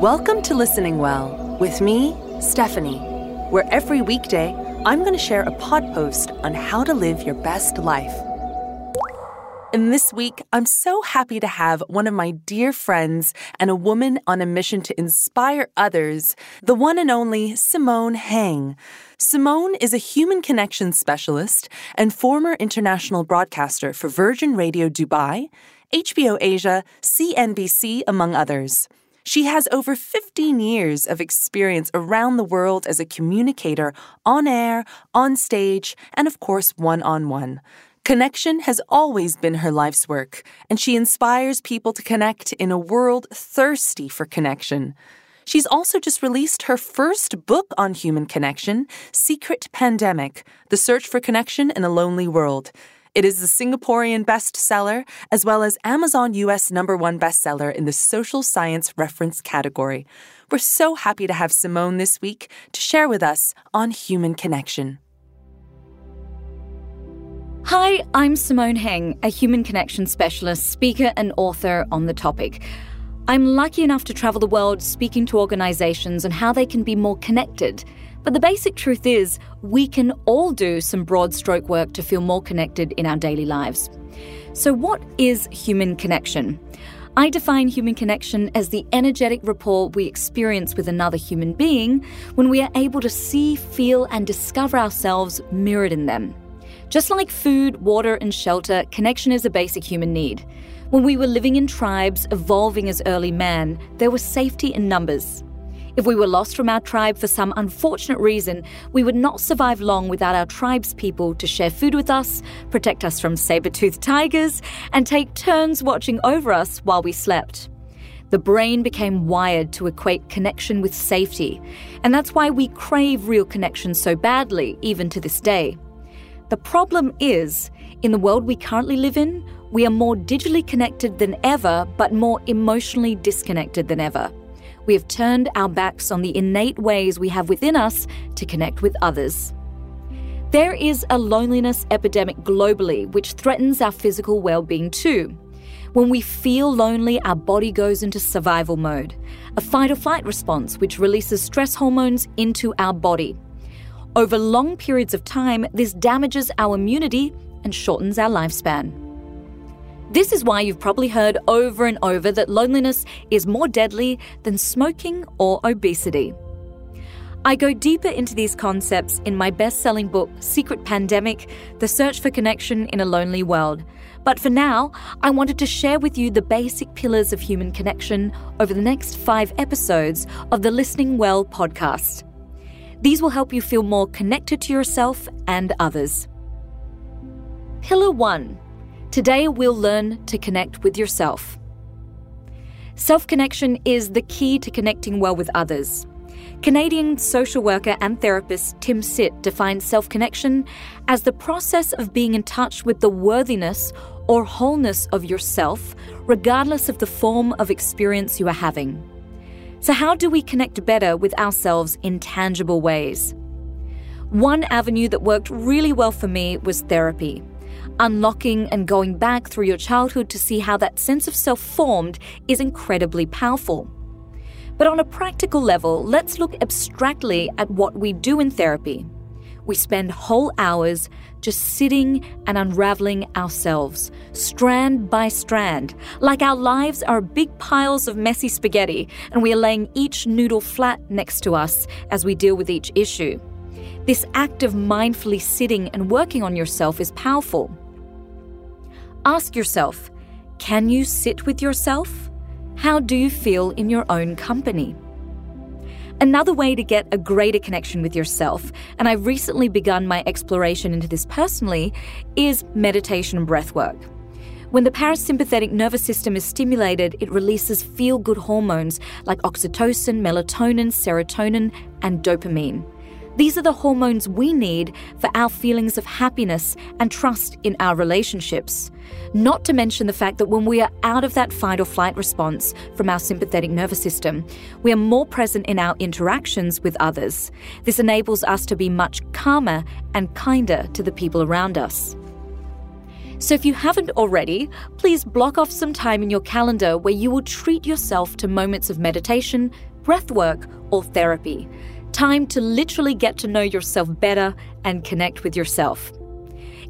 Welcome to Listening Well with me, Stephanie, where every weekday I'm going to share a pod post on how to live your best life. And this week, I'm so happy to have one of my dear friends and a woman on a mission to inspire others, the one and only Simone Heng. Simone is a human connection specialist and former international broadcaster for Virgin Radio Dubai, HBO Asia, CNBC, among others. She has over 15 years of experience around the world as a communicator on air, on stage, and of course, one on one. Connection has always been her life's work, and she inspires people to connect in a world thirsty for connection. She's also just released her first book on human connection, Secret Pandemic The Search for Connection in a Lonely World. It is the Singaporean bestseller, as well as Amazon US number one bestseller in the social science reference category. We're so happy to have Simone this week to share with us on human connection. Hi, I'm Simone Heng, a human connection specialist, speaker, and author on the topic. I'm lucky enough to travel the world speaking to organizations on how they can be more connected but the basic truth is, we can all do some broad stroke work to feel more connected in our daily lives. So, what is human connection? I define human connection as the energetic rapport we experience with another human being when we are able to see, feel, and discover ourselves mirrored in them. Just like food, water, and shelter, connection is a basic human need. When we were living in tribes, evolving as early man, there was safety in numbers. If we were lost from our tribe for some unfortunate reason, we would not survive long without our tribe's people to share food with us, protect us from saber toothed tigers, and take turns watching over us while we slept. The brain became wired to equate connection with safety, and that's why we crave real connection so badly, even to this day. The problem is, in the world we currently live in, we are more digitally connected than ever, but more emotionally disconnected than ever we have turned our backs on the innate ways we have within us to connect with others. There is a loneliness epidemic globally which threatens our physical well being too. When we feel lonely, our body goes into survival mode, a fight or flight response which releases stress hormones into our body. Over long periods of time, this damages our immunity and shortens our lifespan. This is why you've probably heard over and over that loneliness is more deadly than smoking or obesity. I go deeper into these concepts in my best selling book, Secret Pandemic The Search for Connection in a Lonely World. But for now, I wanted to share with you the basic pillars of human connection over the next five episodes of the Listening Well podcast. These will help you feel more connected to yourself and others. Pillar 1 Today, we'll learn to connect with yourself. Self connection is the key to connecting well with others. Canadian social worker and therapist Tim Sitt defines self connection as the process of being in touch with the worthiness or wholeness of yourself, regardless of the form of experience you are having. So, how do we connect better with ourselves in tangible ways? One avenue that worked really well for me was therapy unlocking and going back through your childhood to see how that sense of self formed is incredibly powerful. But on a practical level, let's look abstractly at what we do in therapy. We spend whole hours just sitting and unraveling ourselves, strand by strand, like our lives are big piles of messy spaghetti and we are laying each noodle flat next to us as we deal with each issue. This act of mindfully sitting and working on yourself is powerful. Ask yourself can you sit with yourself? How do you feel in your own company? Another way to get a greater connection with yourself, and I've recently begun my exploration into this personally, is meditation and breathwork. When the parasympathetic nervous system is stimulated, it releases feel good hormones like oxytocin, melatonin, serotonin, and dopamine. These are the hormones we need for our feelings of happiness and trust in our relationships. Not to mention the fact that when we are out of that fight or flight response from our sympathetic nervous system, we are more present in our interactions with others. This enables us to be much calmer and kinder to the people around us. So if you haven't already, please block off some time in your calendar where you will treat yourself to moments of meditation, breath work, or therapy. Time to literally get to know yourself better and connect with yourself.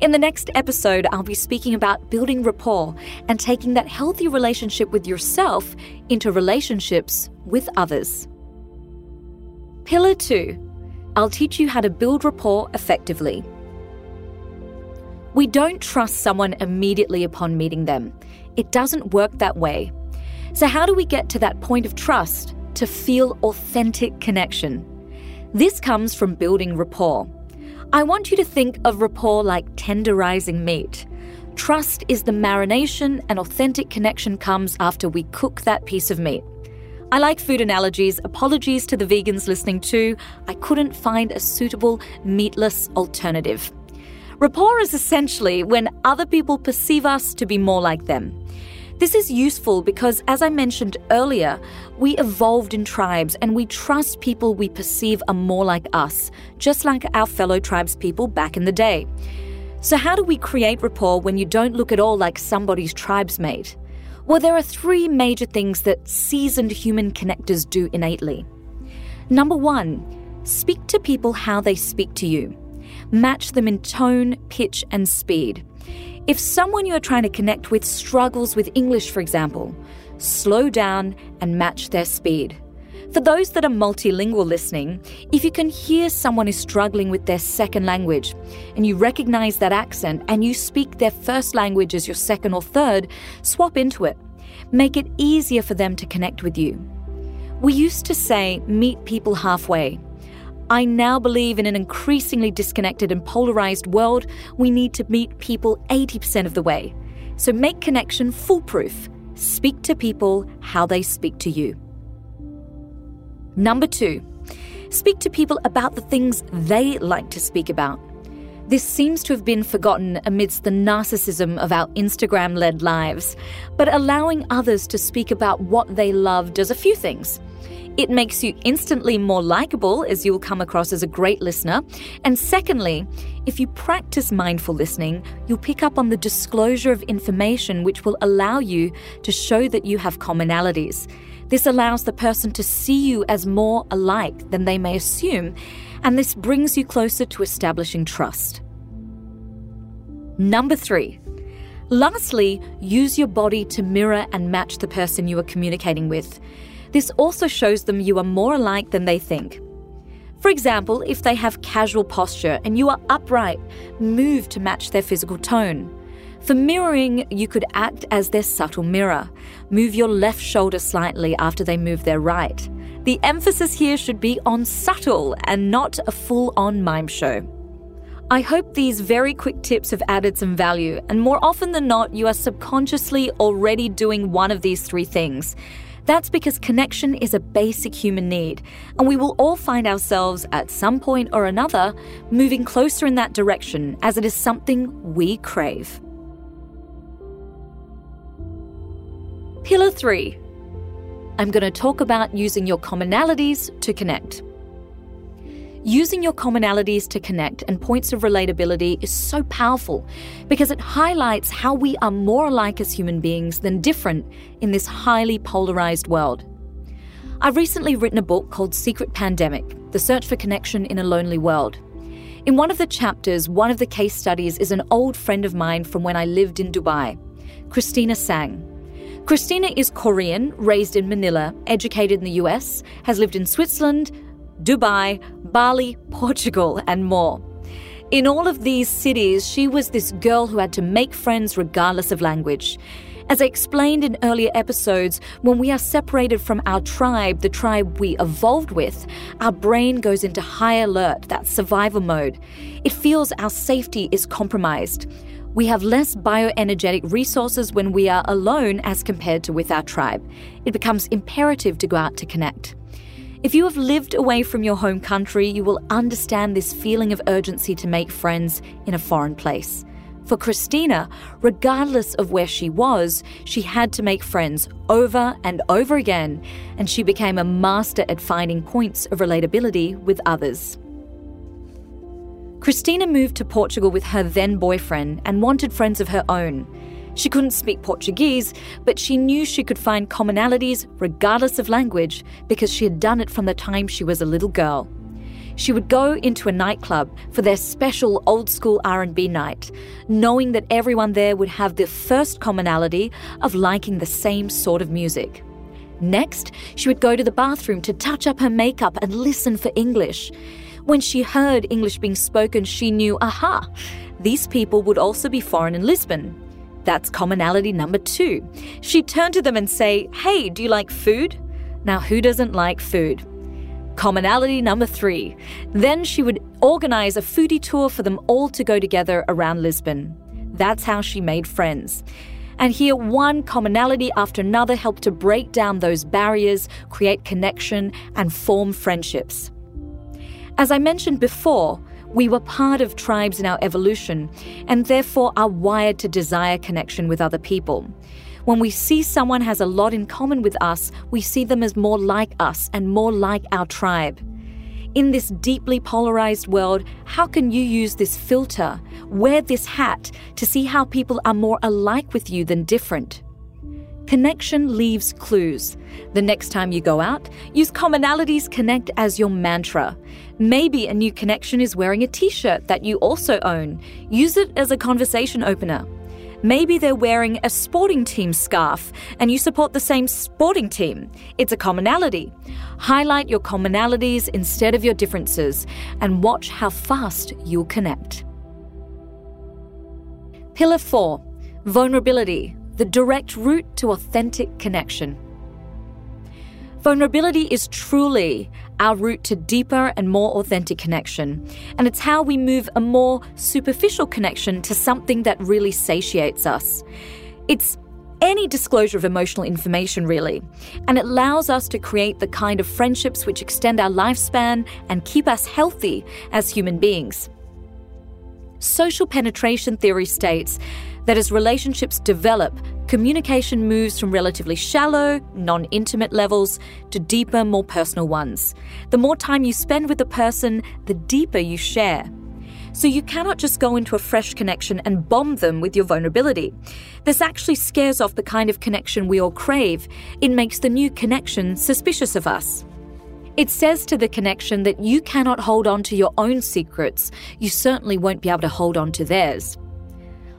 In the next episode, I'll be speaking about building rapport and taking that healthy relationship with yourself into relationships with others. Pillar 2 I'll teach you how to build rapport effectively. We don't trust someone immediately upon meeting them. It doesn't work that way. So, how do we get to that point of trust to feel authentic connection? This comes from building rapport. I want you to think of rapport like tenderizing meat. Trust is the marination, and authentic connection comes after we cook that piece of meat. I like food analogies. Apologies to the vegans listening too. I couldn't find a suitable meatless alternative. Rapport is essentially when other people perceive us to be more like them. This is useful because, as I mentioned earlier, we evolved in tribes and we trust people we perceive are more like us, just like our fellow tribespeople back in the day. So, how do we create rapport when you don't look at all like somebody's tribesmate? Well, there are three major things that seasoned human connectors do innately. Number one, speak to people how they speak to you. Match them in tone, pitch, and speed. If someone you're trying to connect with struggles with English, for example, slow down and match their speed. For those that are multilingual listening, if you can hear someone is struggling with their second language and you recognize that accent and you speak their first language as your second or third, swap into it. Make it easier for them to connect with you. We used to say, meet people halfway. I now believe in an increasingly disconnected and polarized world, we need to meet people 80% of the way. So make connection foolproof. Speak to people how they speak to you. Number two, speak to people about the things they like to speak about. This seems to have been forgotten amidst the narcissism of our Instagram led lives, but allowing others to speak about what they love does a few things. It makes you instantly more likable as you'll come across as a great listener. And secondly, if you practice mindful listening, you'll pick up on the disclosure of information which will allow you to show that you have commonalities. This allows the person to see you as more alike than they may assume, and this brings you closer to establishing trust. Number three, lastly, use your body to mirror and match the person you are communicating with. This also shows them you are more alike than they think. For example, if they have casual posture and you are upright, move to match their physical tone. For mirroring, you could act as their subtle mirror. Move your left shoulder slightly after they move their right. The emphasis here should be on subtle and not a full on mime show. I hope these very quick tips have added some value, and more often than not, you are subconsciously already doing one of these three things. That's because connection is a basic human need, and we will all find ourselves at some point or another moving closer in that direction as it is something we crave. Pillar 3 I'm going to talk about using your commonalities to connect. Using your commonalities to connect and points of relatability is so powerful because it highlights how we are more alike as human beings than different in this highly polarized world. I've recently written a book called Secret Pandemic The Search for Connection in a Lonely World. In one of the chapters, one of the case studies is an old friend of mine from when I lived in Dubai, Christina Sang. Christina is Korean, raised in Manila, educated in the US, has lived in Switzerland, Dubai, Bali, Portugal, and more. In all of these cities, she was this girl who had to make friends regardless of language. As I explained in earlier episodes, when we are separated from our tribe, the tribe we evolved with, our brain goes into high alert, that survival mode. It feels our safety is compromised. We have less bioenergetic resources when we are alone as compared to with our tribe. It becomes imperative to go out to connect. If you have lived away from your home country, you will understand this feeling of urgency to make friends in a foreign place. For Christina, regardless of where she was, she had to make friends over and over again, and she became a master at finding points of relatability with others. Christina moved to Portugal with her then boyfriend and wanted friends of her own. She couldn't speak Portuguese, but she knew she could find commonalities regardless of language because she had done it from the time she was a little girl. She would go into a nightclub for their special old school R&B night, knowing that everyone there would have the first commonality of liking the same sort of music. Next, she would go to the bathroom to touch up her makeup and listen for English. When she heard English being spoken, she knew, aha, these people would also be foreign in Lisbon. That's commonality number two. She'd turn to them and say, Hey, do you like food? Now, who doesn't like food? Commonality number three. Then she would organize a foodie tour for them all to go together around Lisbon. That's how she made friends. And here, one commonality after another helped to break down those barriers, create connection, and form friendships. As I mentioned before, we were part of tribes in our evolution and therefore are wired to desire connection with other people. When we see someone has a lot in common with us, we see them as more like us and more like our tribe. In this deeply polarized world, how can you use this filter, wear this hat, to see how people are more alike with you than different? Connection leaves clues. The next time you go out, use commonalities connect as your mantra. Maybe a new connection is wearing a t shirt that you also own. Use it as a conversation opener. Maybe they're wearing a sporting team scarf and you support the same sporting team. It's a commonality. Highlight your commonalities instead of your differences and watch how fast you'll connect. Pillar 4 Vulnerability, the direct route to authentic connection. Vulnerability is truly our route to deeper and more authentic connection. And it's how we move a more superficial connection to something that really satiates us. It's any disclosure of emotional information, really, and it allows us to create the kind of friendships which extend our lifespan and keep us healthy as human beings. Social penetration theory states that as relationships develop, communication moves from relatively shallow, non intimate levels to deeper, more personal ones. The more time you spend with the person, the deeper you share. So you cannot just go into a fresh connection and bomb them with your vulnerability. This actually scares off the kind of connection we all crave. It makes the new connection suspicious of us. It says to the connection that you cannot hold on to your own secrets. You certainly won't be able to hold on to theirs.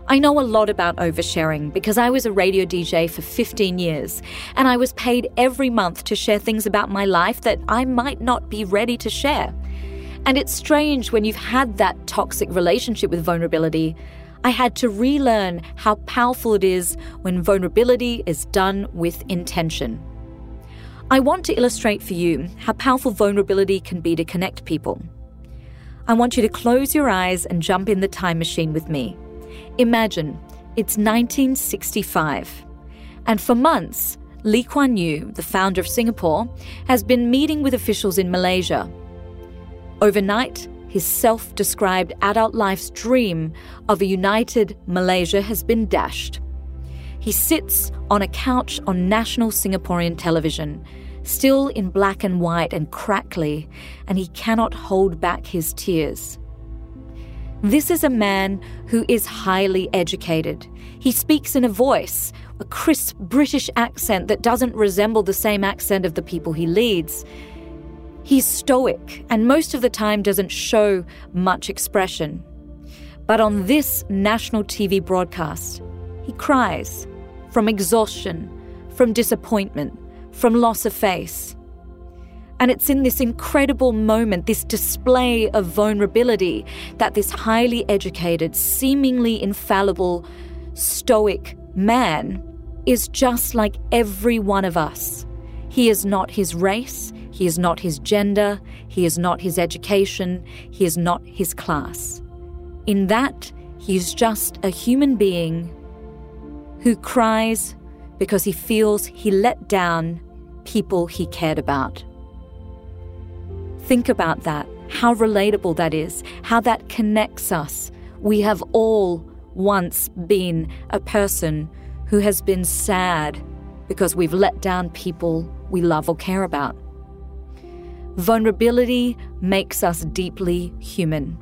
I know a lot about oversharing because I was a radio DJ for 15 years and I was paid every month to share things about my life that I might not be ready to share. And it's strange when you've had that toxic relationship with vulnerability. I had to relearn how powerful it is when vulnerability is done with intention. I want to illustrate for you how powerful vulnerability can be to connect people. I want you to close your eyes and jump in the time machine with me. Imagine it's 1965, and for months, Lee Kuan Yew, the founder of Singapore, has been meeting with officials in Malaysia. Overnight, his self described adult life's dream of a united Malaysia has been dashed. He sits on a couch on national Singaporean television, still in black and white and crackly, and he cannot hold back his tears. This is a man who is highly educated. He speaks in a voice, a crisp British accent that doesn't resemble the same accent of the people he leads. He's stoic and most of the time doesn't show much expression. But on this national TV broadcast, he cries from exhaustion, from disappointment, from loss of face. And it's in this incredible moment, this display of vulnerability, that this highly educated, seemingly infallible, stoic man is just like every one of us. He is not his race, he is not his gender, he is not his education, he is not his class. In that, he is just a human being who cries because he feels he let down people he cared about. Think about that, how relatable that is, how that connects us. We have all once been a person who has been sad because we've let down people we love or care about. Vulnerability makes us deeply human,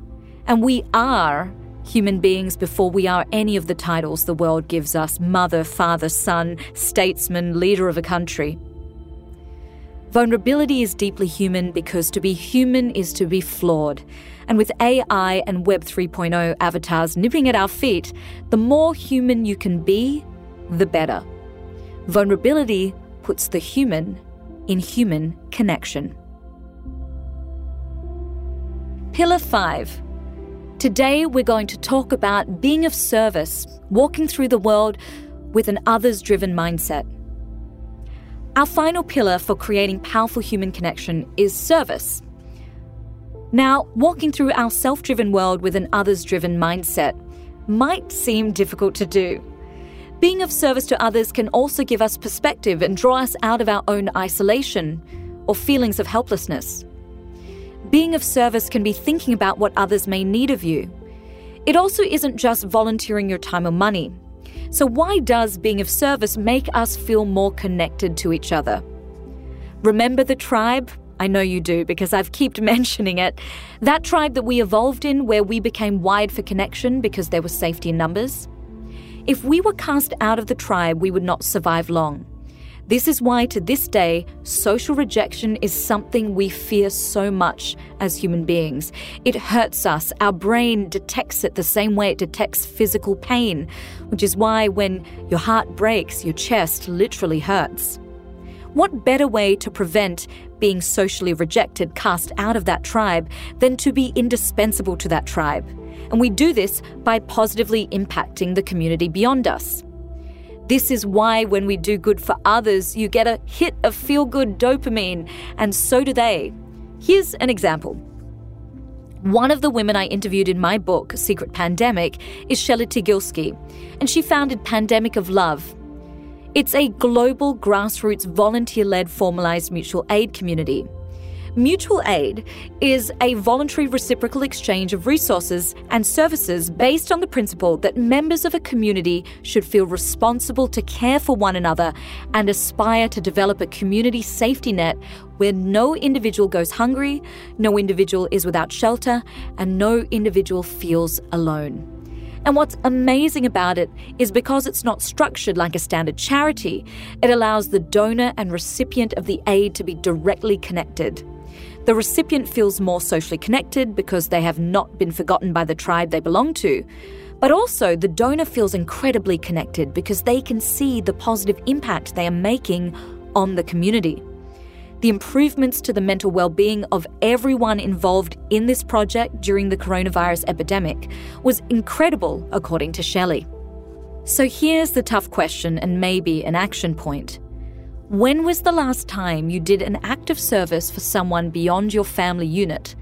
And we are human beings before we are any of the titles the world gives us mother, father, son, statesman, leader of a country. Vulnerability is deeply human because to be human is to be flawed. And with AI and Web 3.0 avatars nipping at our feet, the more human you can be, the better. Vulnerability puts the human in human connection. Pillar 5 Today, we're going to talk about being of service, walking through the world with an others driven mindset. Our final pillar for creating powerful human connection is service. Now, walking through our self driven world with an others driven mindset might seem difficult to do. Being of service to others can also give us perspective and draw us out of our own isolation or feelings of helplessness. Being of service can be thinking about what others may need of you. It also isn't just volunteering your time or money. So, why does being of service make us feel more connected to each other? Remember the tribe? I know you do because I've kept mentioning it. That tribe that we evolved in, where we became wired for connection because there was safety in numbers. If we were cast out of the tribe, we would not survive long. This is why, to this day, social rejection is something we fear so much as human beings. It hurts us. Our brain detects it the same way it detects physical pain, which is why when your heart breaks, your chest literally hurts. What better way to prevent being socially rejected, cast out of that tribe, than to be indispensable to that tribe? And we do this by positively impacting the community beyond us. This is why, when we do good for others, you get a hit of feel good dopamine, and so do they. Here's an example. One of the women I interviewed in my book, Secret Pandemic, is Shelly Tygielski, and she founded Pandemic of Love. It's a global grassroots volunteer led formalized mutual aid community. Mutual aid is a voluntary reciprocal exchange of resources and services based on the principle that members of a community should feel responsible to care for one another and aspire to develop a community safety net where no individual goes hungry, no individual is without shelter, and no individual feels alone. And what's amazing about it is because it's not structured like a standard charity, it allows the donor and recipient of the aid to be directly connected. The recipient feels more socially connected because they have not been forgotten by the tribe they belong to. But also, the donor feels incredibly connected because they can see the positive impact they are making on the community. The improvements to the mental well-being of everyone involved in this project during the coronavirus epidemic was incredible, according to Shelly. So here's the tough question and maybe an action point. When was the last time you did an act of service for someone beyond your family unit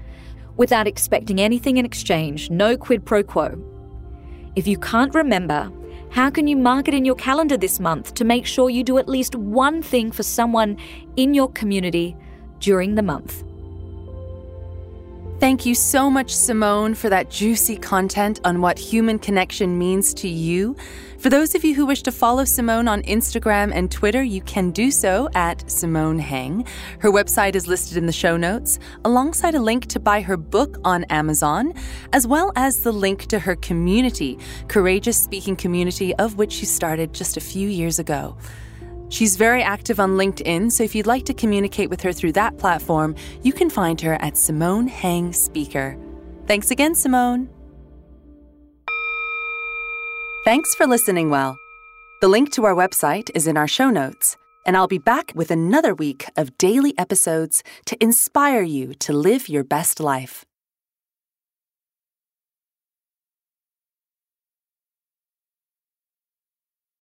without expecting anything in exchange, no quid pro quo? If you can't remember, how can you mark it in your calendar this month to make sure you do at least one thing for someone in your community during the month? Thank you so much, Simone, for that juicy content on what human connection means to you. For those of you who wish to follow Simone on Instagram and Twitter, you can do so at Simone Heng. Her website is listed in the show notes, alongside a link to buy her book on Amazon, as well as the link to her community, Courageous Speaking Community, of which she started just a few years ago. She's very active on LinkedIn, so if you'd like to communicate with her through that platform, you can find her at Simone Heng Speaker. Thanks again, Simone. Thanks for listening well. The link to our website is in our show notes, and I'll be back with another week of daily episodes to inspire you to live your best life.